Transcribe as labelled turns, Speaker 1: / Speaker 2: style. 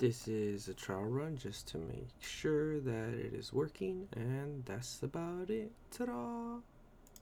Speaker 1: This is a trial run just to make sure that it is working, and that's about it. Ta-da!